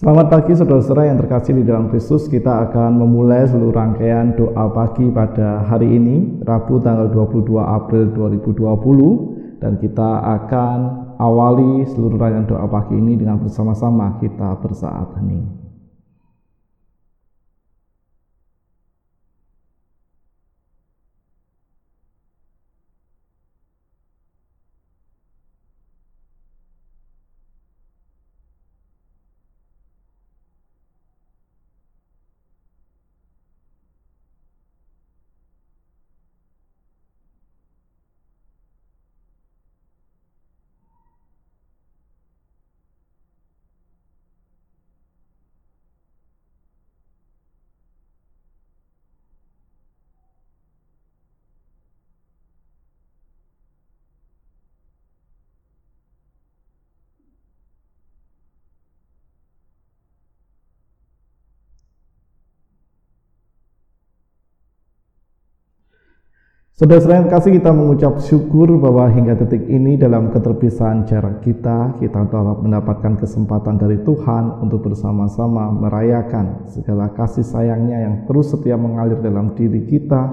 Selamat pagi saudara-saudara yang terkasih di dalam Kristus. Kita akan memulai seluruh rangkaian doa pagi pada hari ini, Rabu tanggal 22 April 2020 dan kita akan awali seluruh rangkaian doa pagi ini dengan bersama-sama kita bersaat hening. Saudara-saudara yang kasih kita mengucap syukur bahwa hingga detik ini dalam keterpisahan jarak kita, kita telah mendapatkan kesempatan dari Tuhan untuk bersama-sama merayakan segala kasih sayangnya yang terus setia mengalir dalam diri kita,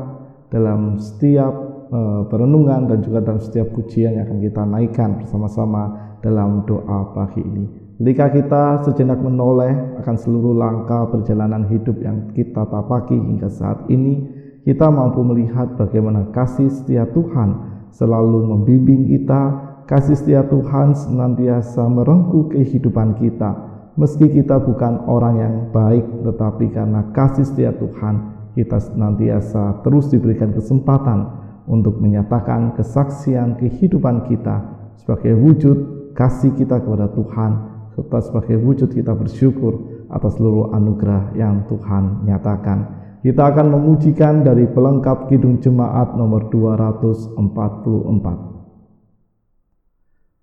dalam setiap uh, perenungan dan juga dalam setiap pujian yang akan kita naikkan bersama-sama dalam doa pagi ini. Jika kita sejenak menoleh akan seluruh langkah perjalanan hidup yang kita tapaki hingga saat ini, kita mampu melihat bagaimana kasih setia Tuhan selalu membimbing kita, kasih setia Tuhan senantiasa merengkuh kehidupan kita. Meski kita bukan orang yang baik, tetapi karena kasih setia Tuhan, kita senantiasa terus diberikan kesempatan untuk menyatakan kesaksian kehidupan kita sebagai wujud kasih kita kepada Tuhan, serta sebagai wujud kita bersyukur atas seluruh anugerah yang Tuhan nyatakan. Kita akan memujikan dari pelengkap Kidung Jemaat nomor 244.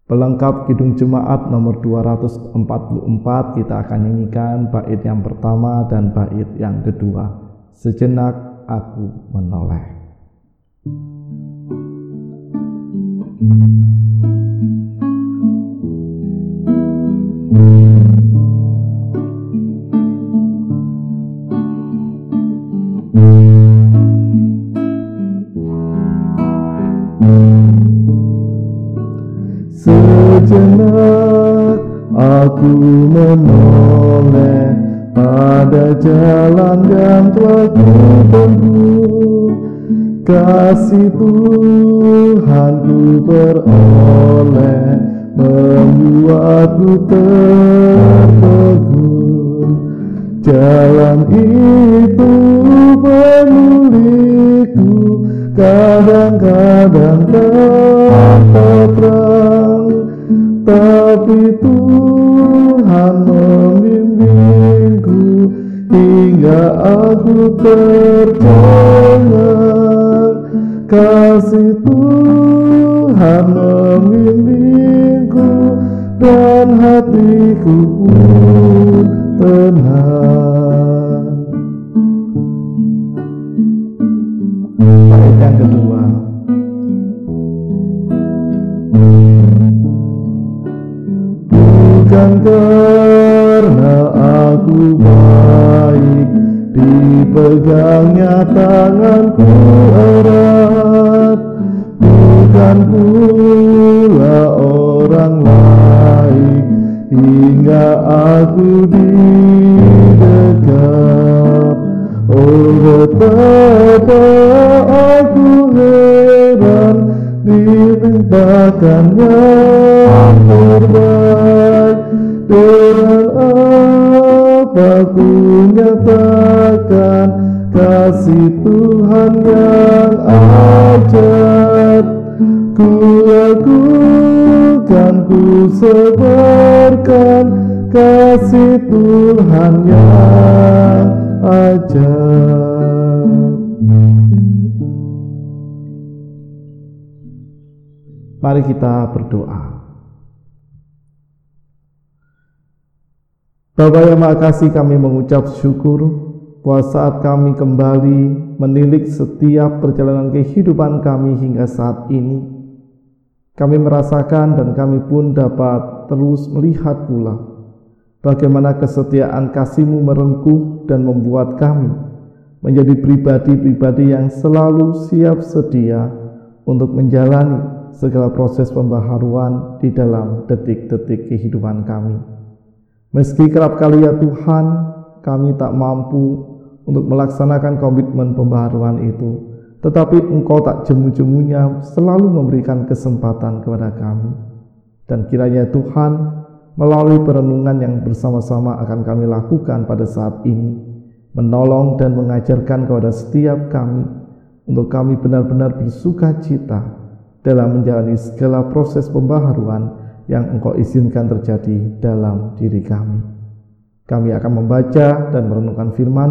Pelengkap Kidung Jemaat nomor 244 kita akan nyanyikan bait yang pertama dan bait yang kedua. Sejenak aku menoleh. thank you Kasih Tuhan ku beroleh membuatku tertegun. Jalan itu memulihku kadang-kadang terang tapi Tuhan membimbingku hingga aku tercengang kasih Tuhan membimbingku dan hatiku pun tenang. Baik yang kedua. Bukan karena aku baik Dipegangnya tanganku erat Bukan pula orang lain Hingga aku didekat Oh betapa aku heran Dimintakannya terbaik. Dengan apa ku nyatakan Kasih Tuhan yang ajaib Ku lakukan, ku sebarkan Kasih Tuhan yang ajaib Mari kita berdoa. Bapak yang Maha Kasih kami mengucap syukur bahwa saat kami kembali menilik setiap perjalanan kehidupan kami hingga saat ini, kami merasakan dan kami pun dapat terus melihat pula bagaimana kesetiaan kasihmu merengkuh dan membuat kami menjadi pribadi-pribadi yang selalu siap sedia untuk menjalani segala proses pembaharuan di dalam detik-detik kehidupan kami. Meski kerap kali ya Tuhan, kami tak mampu untuk melaksanakan komitmen pembaharuan itu, tetapi Engkau tak jemu-jemunya selalu memberikan kesempatan kepada kami. Dan kiranya Tuhan, melalui perenungan yang bersama-sama akan kami lakukan pada saat ini, menolong dan mengajarkan kepada setiap kami untuk kami benar-benar bersuka cita dalam menjalani segala proses pembaharuan yang Engkau izinkan terjadi dalam diri kami. Kami akan membaca dan merenungkan firman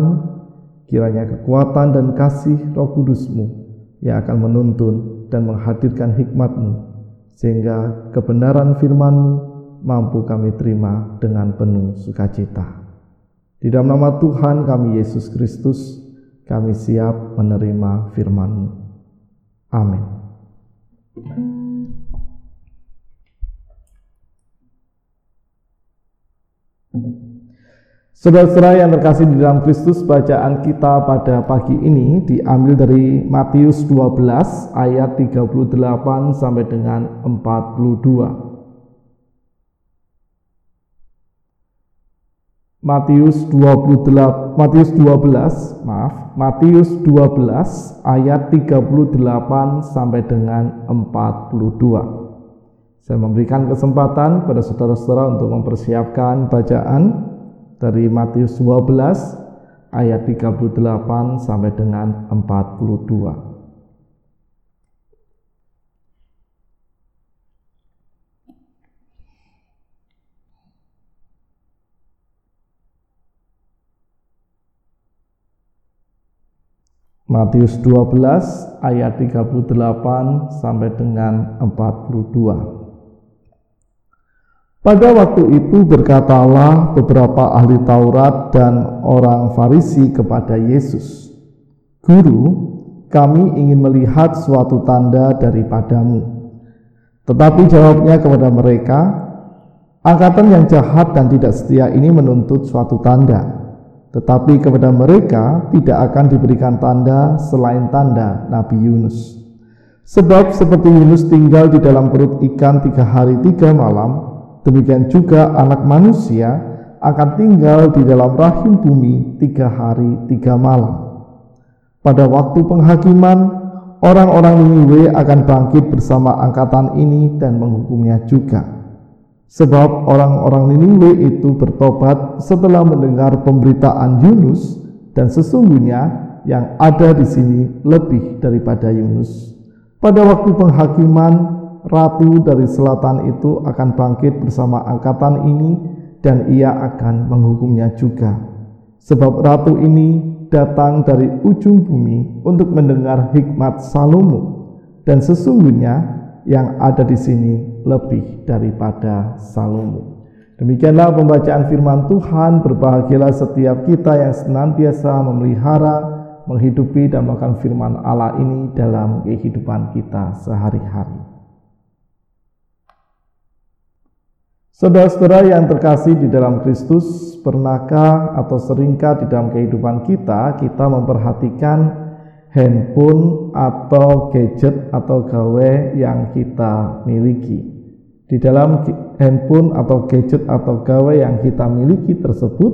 Kiranya kekuatan dan kasih roh kudusmu yang akan menuntun dan menghadirkan hikmatmu, sehingga kebenaran firmanmu mampu kami terima dengan penuh sukacita. Di dalam nama Tuhan kami Yesus Kristus, kami siap menerima firman-Mu. Amin. Saudara-saudara yang terkasih di dalam Kristus, bacaan kita pada pagi ini diambil dari Matius 12 ayat 38 sampai dengan 42. Matius 28 Matius 12 maaf Matius 12 ayat 38 sampai dengan 42 saya memberikan kesempatan pada saudara-saudara untuk mempersiapkan bacaan dari Matius 12 ayat 38 sampai dengan 42. Matius 12 ayat 38 sampai dengan 42. Pada waktu itu berkatalah beberapa ahli Taurat dan orang Farisi kepada Yesus, "Guru, kami ingin melihat suatu tanda daripadamu." Tetapi jawabnya kepada mereka, "Angkatan yang jahat dan tidak setia ini menuntut suatu tanda, tetapi kepada mereka tidak akan diberikan tanda selain tanda Nabi Yunus." Sebab seperti Yunus tinggal di dalam perut ikan tiga hari tiga malam, Demikian juga anak manusia akan tinggal di dalam rahim bumi tiga hari tiga malam. Pada waktu penghakiman, orang-orang Niniwe akan bangkit bersama angkatan ini dan menghukumnya juga. Sebab orang-orang Niniwe itu bertobat setelah mendengar pemberitaan Yunus dan sesungguhnya yang ada di sini lebih daripada Yunus. Pada waktu penghakiman, ratu dari selatan itu akan bangkit bersama angkatan ini dan ia akan menghukumnya juga. Sebab ratu ini datang dari ujung bumi untuk mendengar hikmat Salomo dan sesungguhnya yang ada di sini lebih daripada Salomo. Demikianlah pembacaan firman Tuhan, berbahagialah setiap kita yang senantiasa memelihara, menghidupi dan melakukan firman Allah ini dalam kehidupan kita sehari-hari. Saudara-saudara yang terkasih di dalam Kristus, pernahkah atau seringkah di dalam kehidupan kita, kita memperhatikan handphone atau gadget atau gawe yang kita miliki. Di dalam handphone atau gadget atau gawe yang kita miliki tersebut,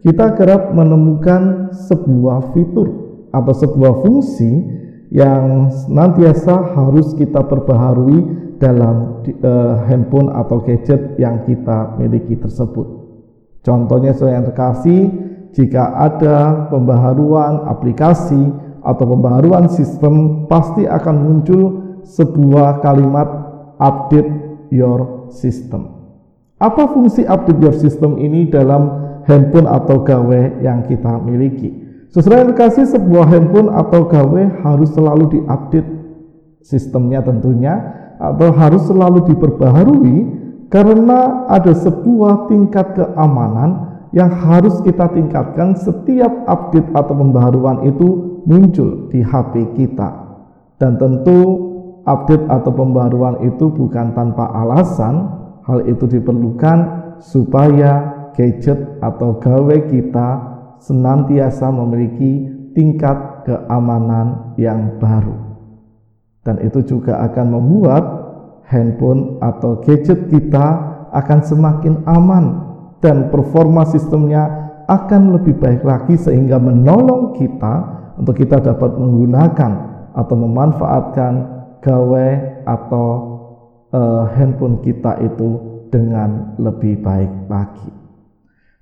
kita kerap menemukan sebuah fitur atau sebuah fungsi yang nantiasa harus kita perbaharui dalam uh, handphone atau gadget yang kita miliki tersebut. Contohnya saya yang terkasih, jika ada pembaharuan aplikasi atau pembaharuan sistem, pasti akan muncul sebuah kalimat update your system. Apa fungsi update your system ini dalam handphone atau gawe yang kita miliki? Sesuai terkasih, sebuah handphone atau gawe harus selalu diupdate sistemnya tentunya atau harus selalu diperbaharui karena ada sebuah tingkat keamanan yang harus kita tingkatkan setiap update atau pembaharuan itu muncul di HP kita. Dan tentu update atau pembaharuan itu bukan tanpa alasan, hal itu diperlukan supaya gadget atau gawe kita senantiasa memiliki tingkat keamanan yang baru. Dan itu juga akan membuat handphone atau gadget kita akan semakin aman dan performa sistemnya akan lebih baik lagi sehingga menolong kita untuk kita dapat menggunakan atau memanfaatkan gawe atau uh, handphone kita itu dengan lebih baik lagi.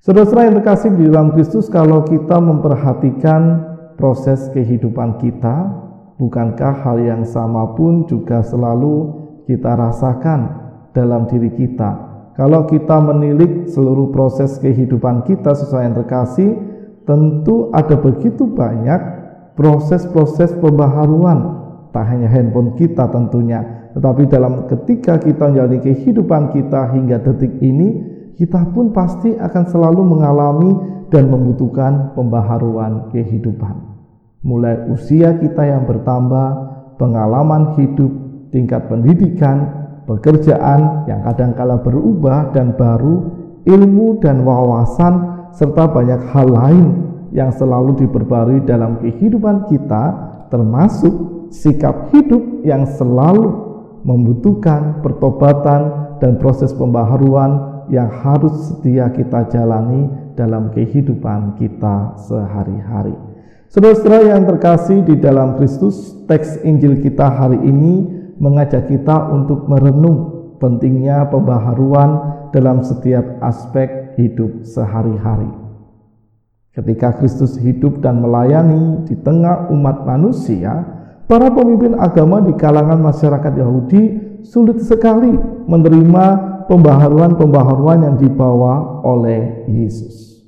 Saudara-saudara yang terkasih di dalam Kristus, kalau kita memperhatikan proses kehidupan kita, bukankah hal yang sama pun juga selalu kita rasakan dalam diri kita? Kalau kita menilik seluruh proses kehidupan kita sesuai yang terkasih, tentu ada begitu banyak proses-proses pembaharuan. Tak hanya handphone kita tentunya, tetapi dalam ketika kita menjalani kehidupan kita hingga detik ini, kita pun pasti akan selalu mengalami dan membutuhkan pembaharuan kehidupan. Mulai usia kita yang bertambah, pengalaman hidup, tingkat pendidikan, pekerjaan yang kadangkala berubah dan baru, ilmu dan wawasan, serta banyak hal lain yang selalu diperbarui dalam kehidupan kita, termasuk sikap hidup yang selalu membutuhkan pertobatan dan proses pembaharuan yang harus setia kita jalani dalam kehidupan kita sehari-hari. Saudara-saudara yang terkasih di dalam Kristus, teks Injil kita hari ini mengajak kita untuk merenung pentingnya pembaharuan dalam setiap aspek hidup sehari-hari. Ketika Kristus hidup dan melayani di tengah umat manusia, para pemimpin agama di kalangan masyarakat Yahudi sulit sekali menerima pembaharuan-pembaharuan yang dibawa oleh Yesus.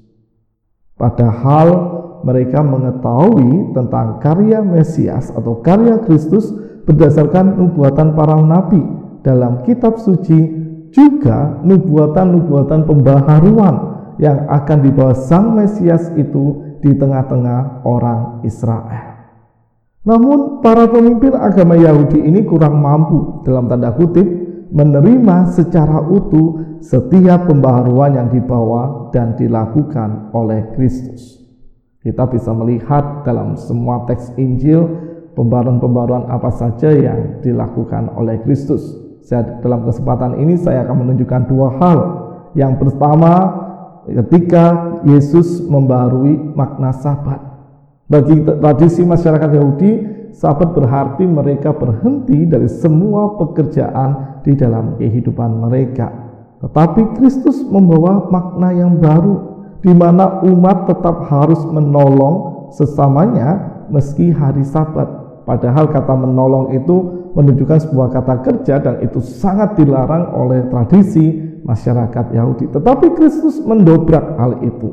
Padahal mereka mengetahui tentang karya Mesias atau karya Kristus berdasarkan nubuatan para nabi dalam kitab suci juga nubuatan-nubuatan pembaharuan yang akan dibawa sang Mesias itu di tengah-tengah orang Israel. Namun para pemimpin agama Yahudi ini kurang mampu dalam tanda kutip menerima secara utuh setiap pembaharuan yang dibawa dan dilakukan oleh Kristus. Kita bisa melihat dalam semua teks Injil pembaharuan-pembaharuan apa saja yang dilakukan oleh Kristus. Saya, dalam kesempatan ini saya akan menunjukkan dua hal. Yang pertama, ketika Yesus membarui makna sabat. Bagi tradisi masyarakat Yahudi, sahabat berarti mereka berhenti dari semua pekerjaan di dalam kehidupan mereka. Tetapi Kristus membawa makna yang baru, di mana umat tetap harus menolong sesamanya meski hari sabat. Padahal kata menolong itu menunjukkan sebuah kata kerja dan itu sangat dilarang oleh tradisi masyarakat Yahudi. Tetapi Kristus mendobrak hal itu.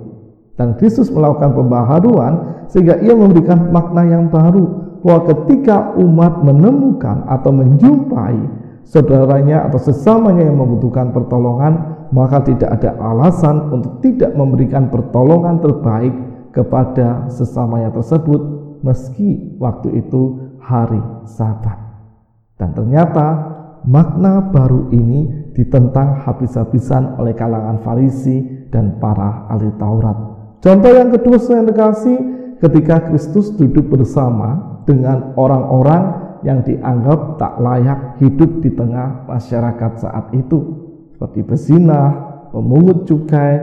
Dan Kristus melakukan pembaharuan sehingga ia memberikan makna yang baru bahwa ketika umat menemukan atau menjumpai saudaranya atau sesamanya yang membutuhkan pertolongan, maka tidak ada alasan untuk tidak memberikan pertolongan terbaik kepada sesamanya tersebut meski waktu itu hari Sabat. Dan ternyata makna baru ini ditentang habis-habisan oleh kalangan Farisi dan para ahli Taurat. Contoh yang kedua yang dikasih ketika Kristus duduk bersama dengan orang-orang yang dianggap tak layak hidup di tengah masyarakat saat itu seperti pezinah, pemungut cukai,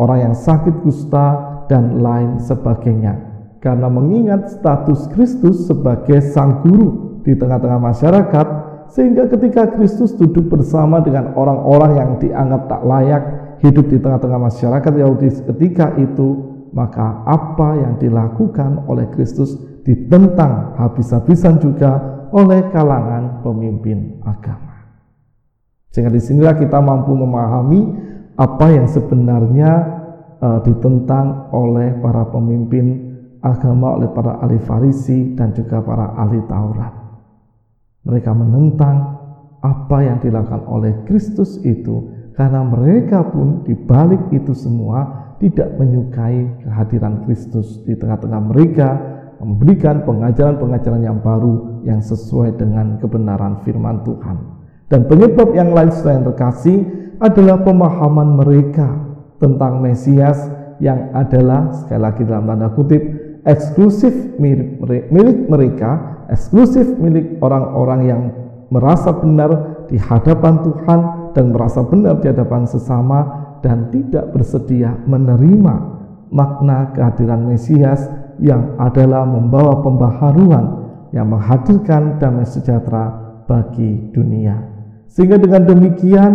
orang yang sakit kusta dan lain sebagainya. Karena mengingat status Kristus sebagai sang guru di tengah-tengah masyarakat, sehingga ketika Kristus duduk bersama dengan orang-orang yang dianggap tak layak hidup di tengah-tengah masyarakat Yahudi ketika itu, maka apa yang dilakukan oleh Kristus ditentang habis-habisan juga oleh kalangan pemimpin agama. Sehingga di sinilah kita mampu memahami apa yang sebenarnya uh, ditentang oleh para pemimpin agama, oleh para ahli Farisi dan juga para ahli Taurat. Mereka menentang apa yang dilakukan oleh Kristus itu karena mereka pun di balik itu semua tidak menyukai kehadiran Kristus di tengah-tengah mereka memberikan pengajaran-pengajaran yang baru yang sesuai dengan kebenaran firman Tuhan. Dan penyebab yang lain selain terkasih adalah pemahaman mereka tentang Mesias yang adalah sekali lagi dalam tanda kutip eksklusif milik mereka, eksklusif milik orang-orang yang merasa benar di hadapan Tuhan dan merasa benar di hadapan sesama dan tidak bersedia menerima makna kehadiran Mesias yang adalah membawa pembaharuan yang menghadirkan damai sejahtera bagi dunia. Sehingga dengan demikian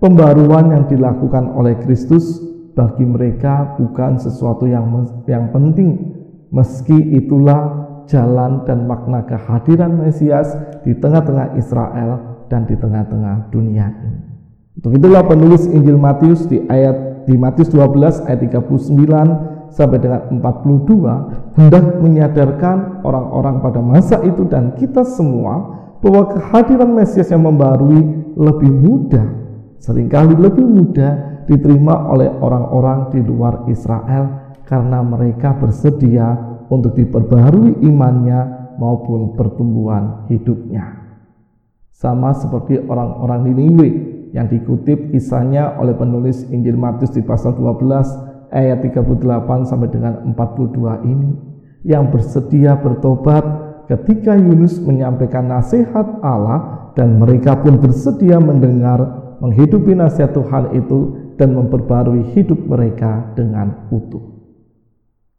pembaruan yang dilakukan oleh Kristus bagi mereka bukan sesuatu yang yang penting meski itulah jalan dan makna kehadiran Mesias di tengah-tengah Israel dan di tengah-tengah dunia ini. Untuk itulah penulis Injil Matius di ayat di Matius 12 ayat 39 sampai dengan 42 hendak menyadarkan orang-orang pada masa itu dan kita semua bahwa kehadiran Mesias yang membarui lebih mudah, sering kali lebih mudah diterima oleh orang-orang di luar Israel karena mereka bersedia untuk diperbarui imannya maupun pertumbuhan hidupnya. Sama seperti orang-orang Niniwe yang dikutip kisahnya oleh penulis Injil Matius di pasal 12 ayat 38 sampai dengan 42 ini yang bersedia bertobat ketika Yunus menyampaikan nasihat Allah dan mereka pun bersedia mendengar, menghidupi nasihat Tuhan itu dan memperbarui hidup mereka dengan utuh.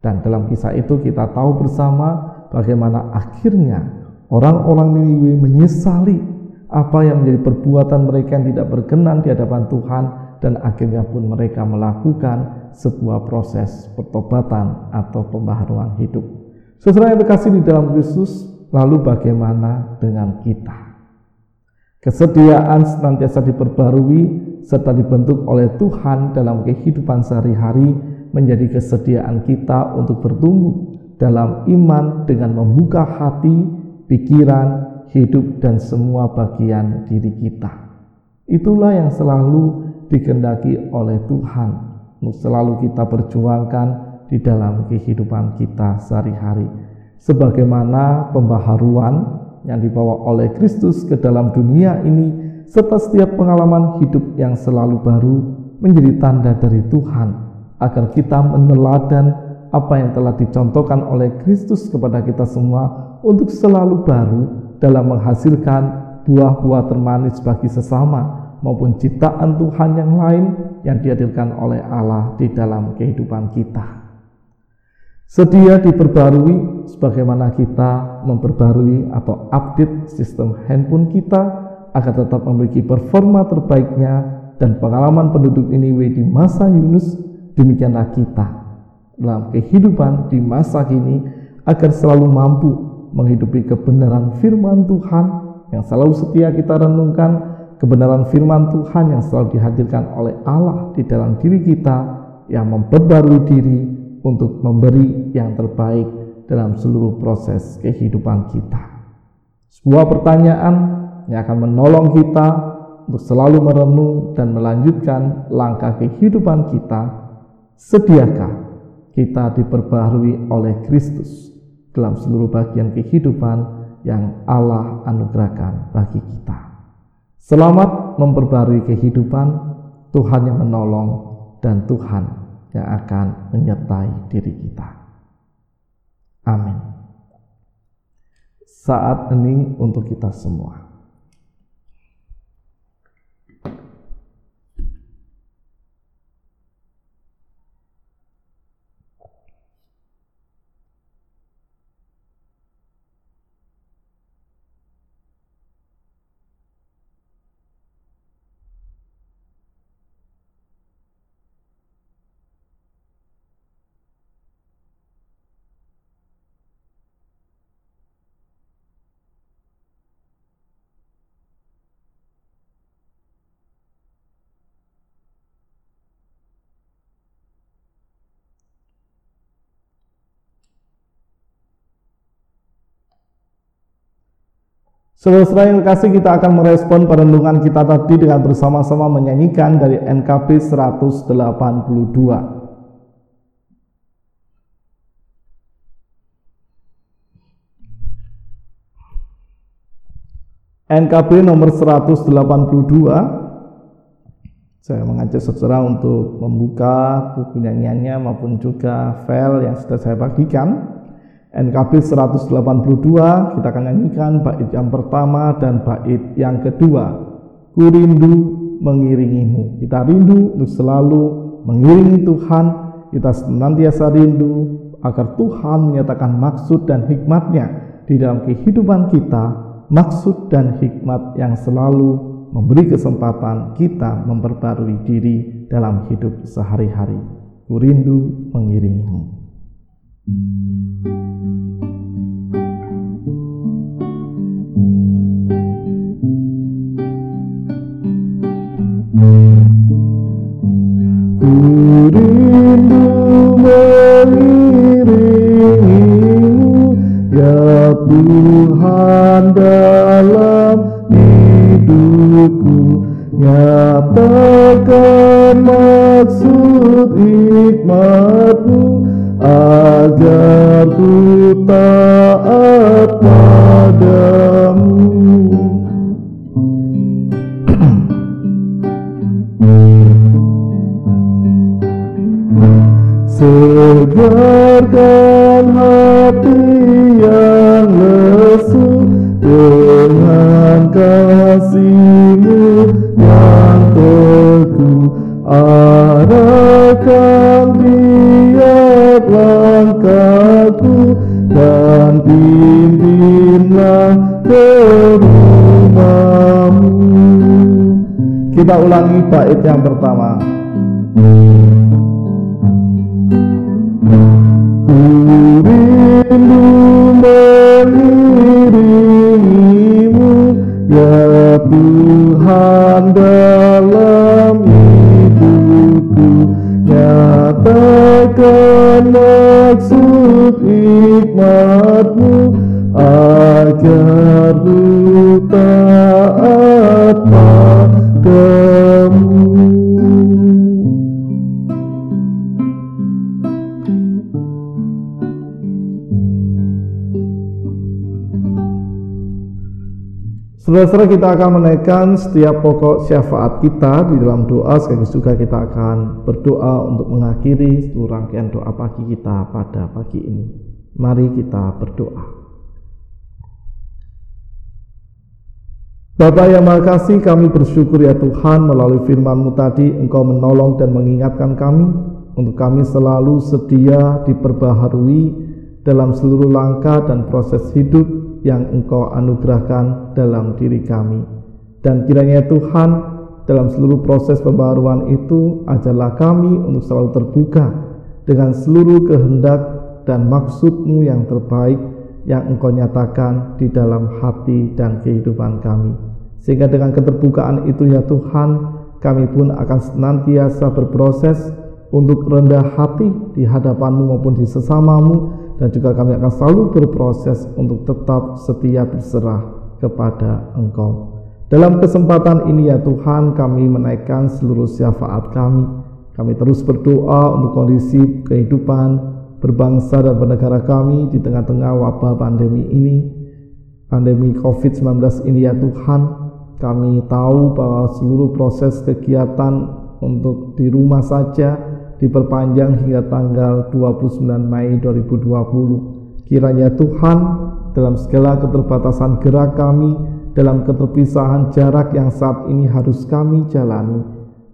Dan dalam kisah itu kita tahu bersama bagaimana akhirnya orang-orang Niniwe menyesali apa yang menjadi perbuatan mereka yang tidak berkenan di hadapan Tuhan dan akhirnya pun mereka melakukan sebuah proses pertobatan atau pembaharuan hidup. Yang terkasih di dalam Kristus, lalu bagaimana dengan kita? Kesediaan senantiasa diperbarui serta dibentuk oleh Tuhan dalam kehidupan sehari-hari menjadi kesediaan kita untuk bertumbuh dalam iman dengan membuka hati, pikiran, hidup, dan semua bagian diri kita. Itulah yang selalu dikendaki oleh Tuhan selalu kita perjuangkan di dalam kehidupan kita sehari-hari. Sebagaimana pembaharuan yang dibawa oleh Kristus ke dalam dunia ini serta setiap pengalaman hidup yang selalu baru menjadi tanda dari Tuhan agar kita meneladan apa yang telah dicontohkan oleh Kristus kepada kita semua untuk selalu baru dalam menghasilkan buah-buah termanis bagi sesama maupun ciptaan Tuhan yang lain yang dihadirkan oleh Allah di dalam kehidupan kita. Sedia diperbarui sebagaimana kita memperbarui atau update sistem handphone kita agar tetap memiliki performa terbaiknya dan pengalaman penduduk Niniwe di masa Yunus demikianlah kita dalam kehidupan di masa kini agar selalu mampu menghidupi kebenaran firman Tuhan yang selalu setia kita renungkan kebenaran firman Tuhan yang selalu dihadirkan oleh Allah di dalam diri kita yang memperbarui diri untuk memberi yang terbaik dalam seluruh proses kehidupan kita. Sebuah pertanyaan yang akan menolong kita untuk selalu merenung dan melanjutkan langkah kehidupan kita. Sediakah kita diperbaharui oleh Kristus dalam seluruh bagian kehidupan yang Allah anugerahkan bagi kita? Selamat memperbarui kehidupan, Tuhan yang menolong dan Tuhan yang akan menyertai diri kita. Amin. Saat hening untuk kita semua. Saudara yang kasih kita akan merespon perenungan kita tadi dengan bersama-sama menyanyikan dari NKP 182. NKB nomor 182 Saya mengajak saudara untuk membuka buku nyanyiannya maupun juga file yang sudah saya bagikan. NKB 182 kita akan nyanyikan bait yang pertama dan bait yang kedua. Ku rindu mengiringimu. Kita rindu untuk selalu mengiringi Tuhan. Kita senantiasa rindu agar Tuhan menyatakan maksud dan hikmatnya di dalam kehidupan kita. Maksud dan hikmat yang selalu memberi kesempatan kita memperbarui diri dalam hidup sehari-hari. Kurindu mengiringimu. Kurindu Kita ulangi bait yang pertama Saudara-saudara kita akan menaikkan setiap pokok syafaat kita di dalam doa sekaligus juga kita akan berdoa untuk mengakhiri seluruh rangkaian doa pagi kita pada pagi ini. Mari kita berdoa. Bapak yang Maha kami bersyukur ya Tuhan melalui firman-Mu tadi Engkau menolong dan mengingatkan kami untuk kami selalu sedia diperbaharui dalam seluruh langkah dan proses hidup yang Engkau anugerahkan dalam diri kami. Dan kiranya Tuhan, dalam seluruh proses pembaruan itu, ajarlah kami untuk selalu terbuka dengan seluruh kehendak dan maksudmu yang terbaik yang Engkau nyatakan di dalam hati dan kehidupan kami. Sehingga dengan keterbukaan itu ya Tuhan, kami pun akan senantiasa berproses untuk rendah hati di hadapanmu maupun di sesamamu dan juga kami akan selalu berproses untuk tetap setia berserah kepada Engkau. Dalam kesempatan ini ya Tuhan kami menaikkan seluruh syafaat kami. Kami terus berdoa untuk kondisi kehidupan berbangsa dan bernegara kami di tengah-tengah wabah pandemi ini. Pandemi COVID-19 ini ya Tuhan, kami tahu bahwa seluruh proses kegiatan untuk di rumah saja diperpanjang hingga tanggal 29 Mei 2020. Kiranya Tuhan dalam segala keterbatasan gerak kami, dalam keterpisahan jarak yang saat ini harus kami jalani,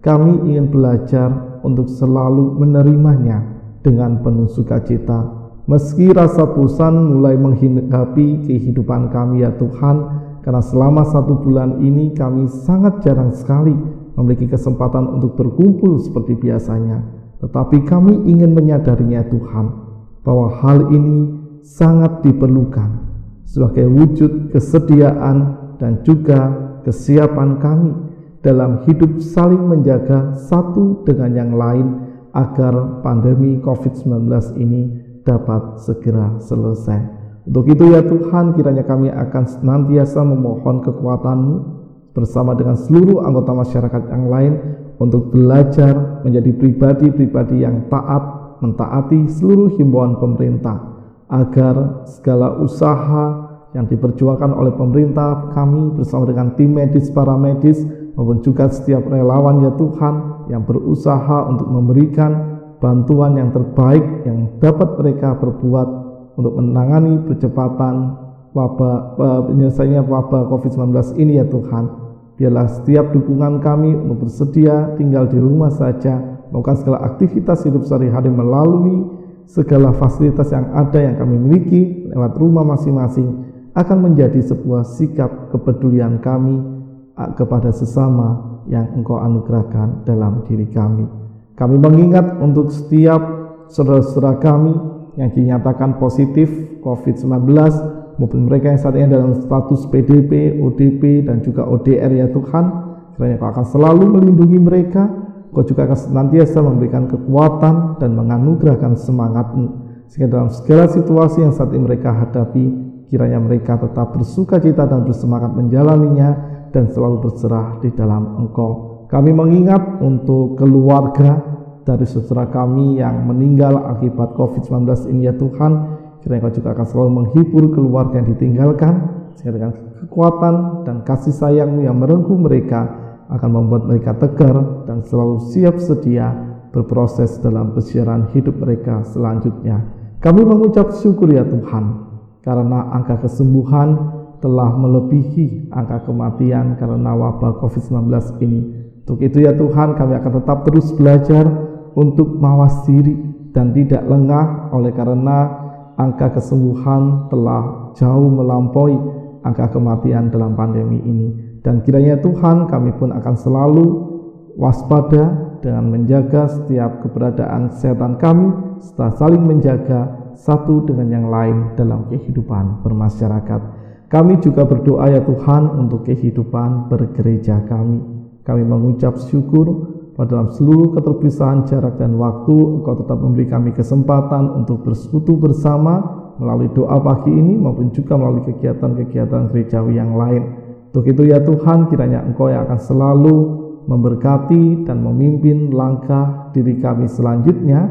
kami ingin belajar untuk selalu menerimanya dengan penuh sukacita. Meski rasa bosan mulai menghinggapi kehidupan kami ya Tuhan, karena selama satu bulan ini kami sangat jarang sekali memiliki kesempatan untuk berkumpul seperti biasanya. Tetapi kami ingin menyadarinya Tuhan bahwa hal ini sangat diperlukan sebagai wujud kesediaan dan juga kesiapan kami dalam hidup saling menjaga satu dengan yang lain agar pandemi COVID-19 ini dapat segera selesai. Untuk itu ya Tuhan, kiranya kami akan senantiasa memohon kekuatan-Mu bersama dengan seluruh anggota masyarakat yang lain untuk belajar menjadi pribadi-pribadi yang taat, mentaati seluruh himbauan pemerintah, agar segala usaha yang diperjuangkan oleh pemerintah, kami bersama dengan tim medis, para medis, maupun juga setiap relawan ya Tuhan yang berusaha untuk memberikan bantuan yang terbaik yang dapat mereka berbuat untuk menangani percepatan wabah penyelesaiannya wabah COVID-19 ini ya Tuhan. Biarlah setiap dukungan kami untuk bersedia tinggal di rumah saja, melakukan segala aktivitas hidup sehari-hari melalui segala fasilitas yang ada yang kami miliki lewat rumah masing-masing akan menjadi sebuah sikap kepedulian kami kepada sesama yang Engkau anugerahkan dalam diri kami. Kami mengingat untuk setiap saudara-saudara kami yang dinyatakan positif COVID-19 maupun mereka yang saat ini dalam status PDP, ODP, dan juga ODR ya Tuhan. Kiranya Kau akan selalu melindungi mereka, Kau juga akan senantiasa memberikan kekuatan dan menganugerahkan semangatmu. Sehingga dalam segala situasi yang saat ini mereka hadapi, kiranya mereka tetap bersuka cita dan bersemangat menjalaninya dan selalu berserah di dalam Engkau. Kami mengingat untuk keluarga dari saudara kami yang meninggal akibat COVID-19 ini ya Tuhan kiranya Kau juga akan selalu menghibur keluarga yang ditinggalkan sehingga dengan kekuatan dan kasih sayangmu yang merengkuh mereka akan membuat mereka tegar dan selalu siap sedia berproses dalam pesiaran hidup mereka selanjutnya. Kami mengucap syukur ya Tuhan karena angka kesembuhan telah melebihi angka kematian karena wabah COVID-19 ini. Untuk itu ya Tuhan kami akan tetap terus belajar untuk mawas diri dan tidak lengah oleh karena angka kesembuhan telah jauh melampaui angka kematian dalam pandemi ini. Dan kiranya Tuhan kami pun akan selalu waspada dengan menjaga setiap keberadaan kesehatan kami serta saling menjaga satu dengan yang lain dalam kehidupan bermasyarakat. Kami juga berdoa ya Tuhan untuk kehidupan bergereja kami. Kami mengucap syukur dalam seluruh keterpisahan jarak dan waktu, Engkau tetap memberi kami kesempatan untuk bersekutu bersama melalui doa pagi ini maupun juga melalui kegiatan-kegiatan gerejawi yang lain. Untuk itu ya Tuhan, kiranya Engkau yang akan selalu memberkati dan memimpin langkah diri kami selanjutnya,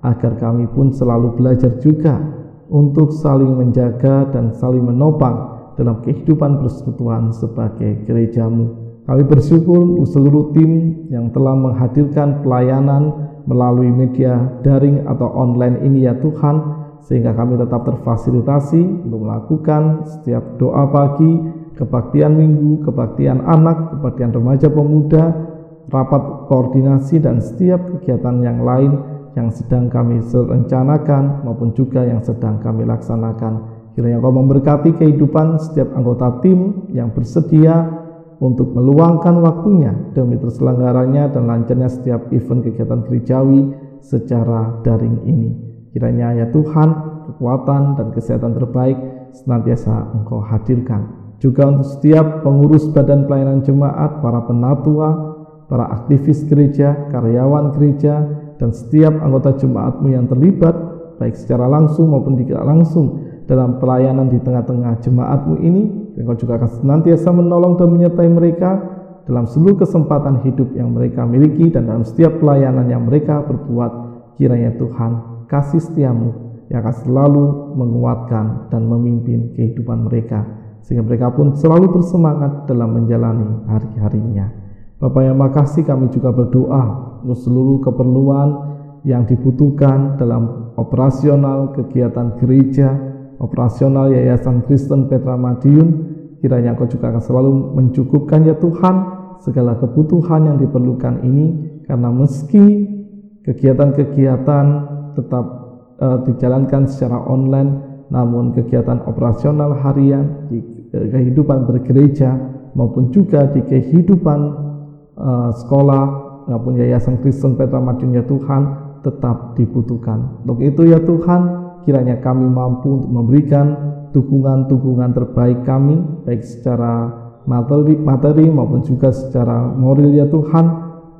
agar kami pun selalu belajar juga untuk saling menjaga dan saling menopang dalam kehidupan persekutuan sebagai gerejamu. Kami bersyukur seluruh tim yang telah menghadirkan pelayanan melalui media daring atau online ini ya Tuhan, sehingga kami tetap terfasilitasi untuk melakukan setiap doa pagi, kebaktian minggu, kebaktian anak, kebaktian remaja pemuda, rapat koordinasi dan setiap kegiatan yang lain yang sedang kami rencanakan maupun juga yang sedang kami laksanakan. Kiranya Kau memberkati kehidupan setiap anggota tim yang bersedia untuk meluangkan waktunya demi terselenggaranya dan lancarnya setiap event kegiatan gerejawi secara daring ini. Kiranya ya Tuhan, kekuatan dan kesehatan terbaik senantiasa Engkau hadirkan. Juga untuk setiap pengurus badan pelayanan jemaat, para penatua, para aktivis gereja, karyawan gereja, dan setiap anggota jemaatmu yang terlibat, baik secara langsung maupun tidak langsung, dalam pelayanan di tengah-tengah jemaatmu ini, Engkau juga akan senantiasa menolong dan menyertai mereka dalam seluruh kesempatan hidup yang mereka miliki dan dalam setiap pelayanan yang mereka berbuat. Kiranya Tuhan kasih setiamu yang akan selalu menguatkan dan memimpin kehidupan mereka sehingga mereka pun selalu bersemangat dalam menjalani hari-harinya. Bapak yang makasih kami juga berdoa untuk seluruh keperluan yang dibutuhkan dalam operasional kegiatan gereja operasional Yayasan Kristen Petra Madiun. Kiranya Engkau juga akan selalu mencukupkan ya Tuhan segala kebutuhan yang diperlukan ini karena meski kegiatan-kegiatan tetap uh, dijalankan secara online namun kegiatan operasional harian di uh, kehidupan bergereja maupun juga di kehidupan uh, sekolah maupun Yayasan Kristen Petra Madiun ya Tuhan tetap dibutuhkan. Untuk itu ya Tuhan, kiranya kami mampu untuk memberikan dukungan-dukungan terbaik kami baik secara materi, materi maupun juga secara moral ya Tuhan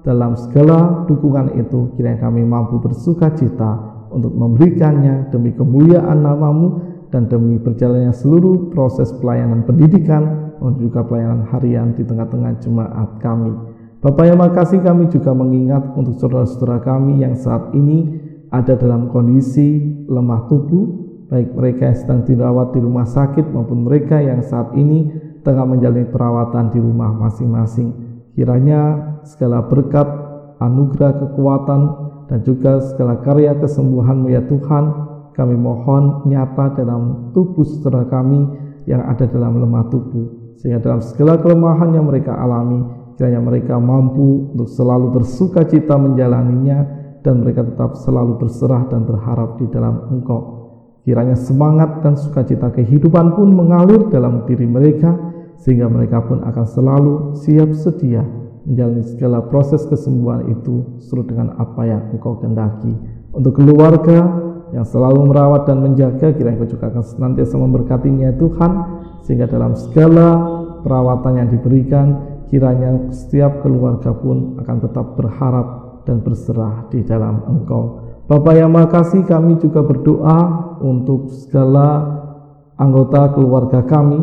dalam segala dukungan itu kiranya kami mampu bersuka cita untuk memberikannya demi kemuliaan namamu dan demi berjalannya seluruh proses pelayanan pendidikan dan juga pelayanan harian di tengah-tengah jemaat kami. Bapak yang makasih kami juga mengingat untuk saudara-saudara kami yang saat ini ada dalam kondisi lemah tubuh, baik mereka yang sedang dirawat di rumah sakit maupun mereka yang saat ini tengah menjalani perawatan di rumah masing-masing. Kiranya segala berkat, anugerah, kekuatan, dan juga segala karya kesembuhan-Mu ya Tuhan, kami mohon nyata dalam tubuh saudara kami yang ada dalam lemah tubuh. Sehingga dalam segala kelemahan yang mereka alami, kiranya mereka mampu untuk selalu bersuka cita menjalaninya dan mereka tetap selalu berserah dan berharap di dalam Engkau. Kiranya semangat dan sukacita kehidupan pun mengalir dalam diri mereka, sehingga mereka pun akan selalu siap sedia menjalani segala proses kesembuhan itu sesuai dengan apa yang engkau kendaki. Untuk keluarga yang selalu merawat dan menjaga, kiranya engkau juga akan senantiasa memberkatinya Tuhan, sehingga dalam segala perawatan yang diberikan, kiranya setiap keluarga pun akan tetap berharap dan berserah di dalam engkau. Bapak yang makasih kami juga berdoa untuk segala anggota keluarga kami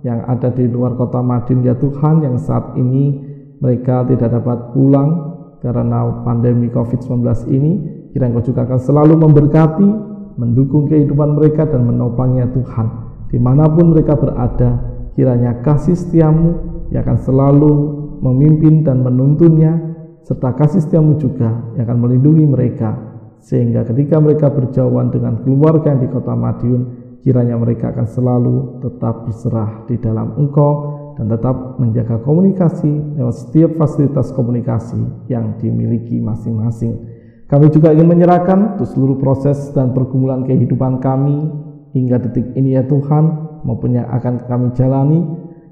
yang ada di luar kota Madiun ya Tuhan yang saat ini mereka tidak dapat pulang karena pandemi COVID-19 ini kiranya Engkau juga akan selalu memberkati mendukung kehidupan mereka dan menopangnya Tuhan di mana pun mereka berada kiranya kasih setiamu yang akan selalu memimpin dan menuntunnya serta kasih setiamu juga yang akan melindungi mereka sehingga ketika mereka berjauhan dengan keluarga yang di kota Madiun, kiranya mereka akan selalu tetap berserah di dalam engkau dan tetap menjaga komunikasi lewat setiap fasilitas komunikasi yang dimiliki masing-masing. Kami juga ingin menyerahkan untuk seluruh proses dan pergumulan kehidupan kami hingga detik ini ya Tuhan maupun yang akan kami jalani.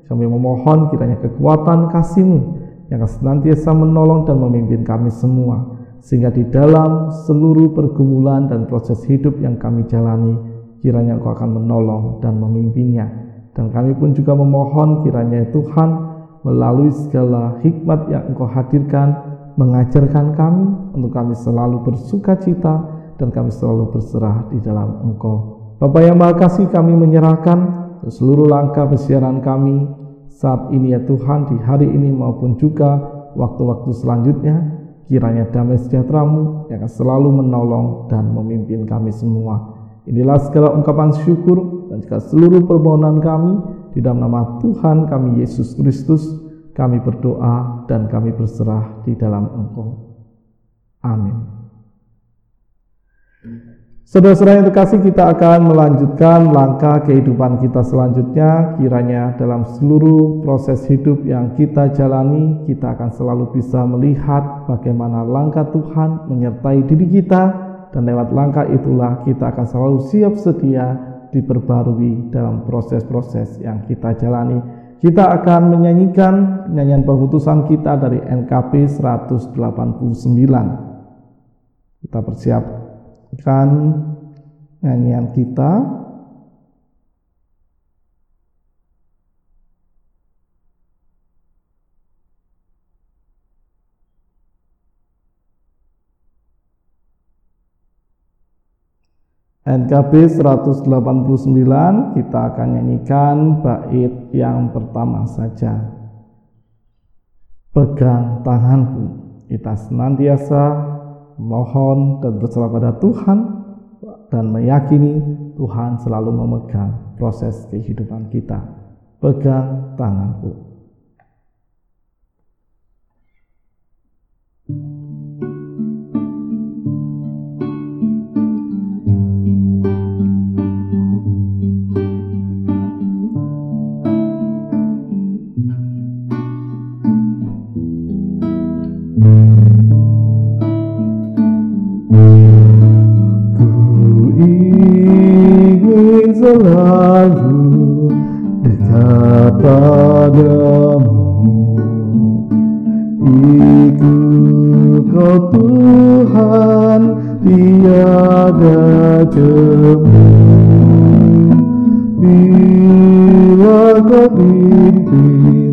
Kami memohon kiranya kekuatan kasih-Mu yang senantiasa menolong dan memimpin kami semua sehingga di dalam seluruh pergumulan dan proses hidup yang kami jalani, kiranya Engkau akan menolong dan memimpinnya. Dan kami pun juga memohon kiranya Tuhan melalui segala hikmat yang Engkau hadirkan, mengajarkan kami untuk kami selalu bersuka cita dan kami selalu berserah di dalam Engkau. Bapak yang Maha Kasih kami menyerahkan seluruh langkah persiaran kami saat ini ya Tuhan di hari ini maupun juga waktu-waktu selanjutnya Kiranya damai sejahteramu yang akan selalu menolong dan memimpin kami semua. Inilah segala ungkapan syukur dan juga seluruh permohonan kami di dalam nama Tuhan kami Yesus Kristus. Kami berdoa dan kami berserah di dalam Engkau. Amin. Saudara-saudara yang terkasih, kita akan melanjutkan langkah kehidupan kita selanjutnya. Kiranya dalam seluruh proses hidup yang kita jalani, kita akan selalu bisa melihat bagaimana langkah Tuhan menyertai diri kita, dan lewat langkah itulah kita akan selalu siap sedia diperbarui dalam proses-proses yang kita jalani. Kita akan menyanyikan nyanyian pengutusan kita dari NKP 189. Kita persiapkan kan nyanyian kita NKB 189 kita akan nyanyikan bait yang pertama saja. Pegang tanganku. Kita senantiasa mohon dan berserah pada Tuhan dan meyakini Tuhan selalu memegang proses kehidupan kita. Pegang tanganku. Yang aku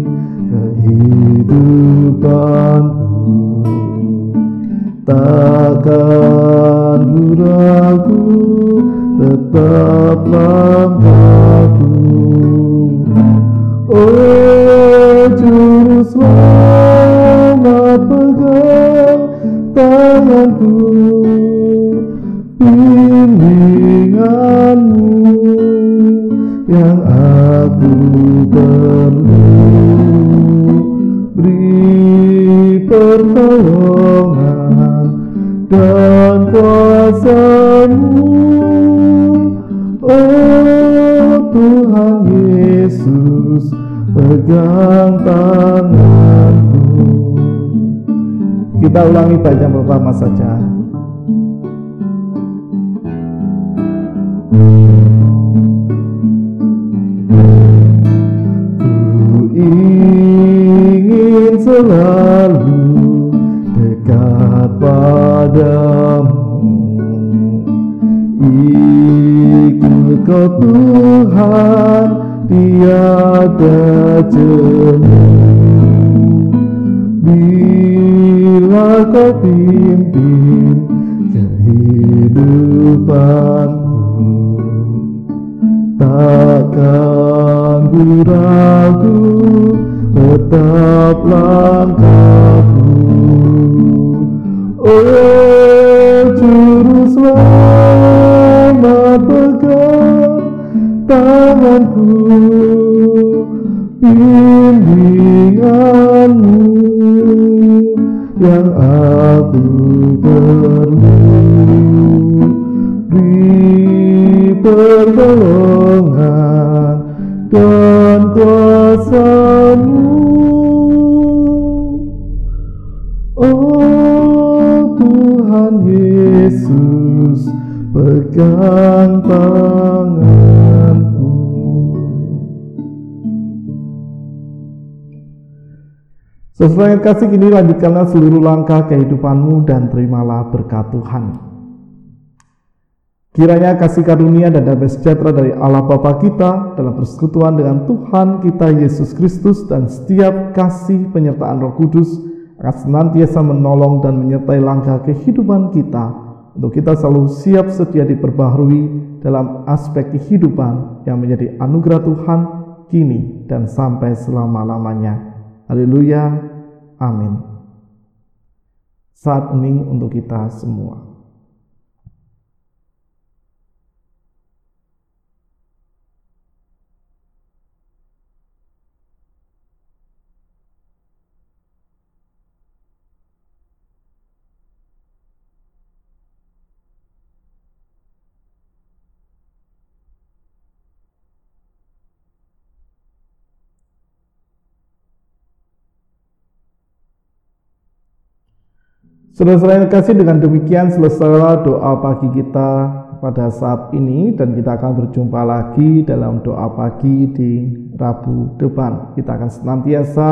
Tuhan tiada jemu Bila kau pimpin kehidupanku Takkan ku ragu tetap langkahku tanganku bimbinganmu Sesuai kasih kini lanjutkanlah seluruh langkah kehidupanmu dan terimalah berkat Tuhan. Kiranya kasih karunia dan damai sejahtera dari Allah Bapa kita dalam persekutuan dengan Tuhan kita Yesus Kristus dan setiap kasih penyertaan Roh Kudus akan senantiasa menolong dan menyertai langkah kehidupan kita untuk kita selalu siap sedia diperbaharui dalam aspek kehidupan yang menjadi anugerah Tuhan kini dan sampai selama-lamanya. Haleluya. Amin. Saat ini untuk kita semua. Saudara-saudara yang kasih dengan demikian selesai doa pagi kita pada saat ini dan kita akan berjumpa lagi dalam doa pagi di Rabu depan. Kita akan senantiasa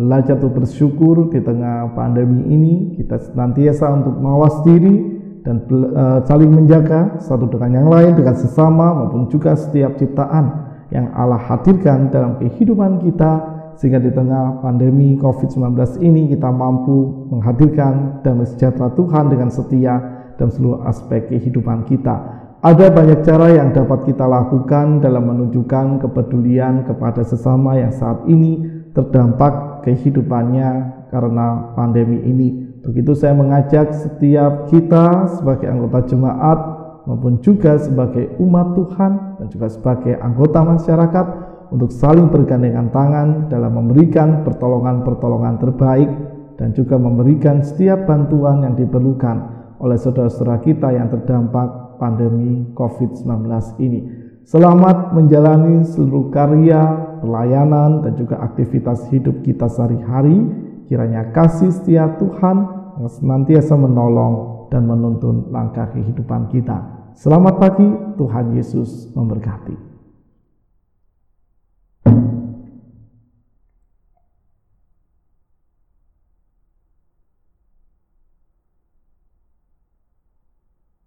belajar untuk bersyukur di tengah pandemi ini. Kita senantiasa untuk mawas diri dan uh, saling menjaga satu dengan yang lain, dengan sesama maupun juga setiap ciptaan yang Allah hadirkan dalam kehidupan kita sehingga di tengah pandemi COVID-19 ini kita mampu menghadirkan damai sejahtera Tuhan dengan setia dalam seluruh aspek kehidupan kita. Ada banyak cara yang dapat kita lakukan dalam menunjukkan kepedulian kepada sesama yang saat ini terdampak kehidupannya karena pandemi ini. Untuk itu saya mengajak setiap kita sebagai anggota jemaat maupun juga sebagai umat Tuhan dan juga sebagai anggota masyarakat untuk saling bergandengan tangan dalam memberikan pertolongan-pertolongan terbaik dan juga memberikan setiap bantuan yang diperlukan oleh saudara-saudara kita yang terdampak pandemi COVID-19 ini. Selamat menjalani seluruh karya, pelayanan, dan juga aktivitas hidup kita sehari-hari. Kiranya kasih setia Tuhan yang senantiasa menolong dan menuntun langkah kehidupan kita. Selamat pagi, Tuhan Yesus memberkati.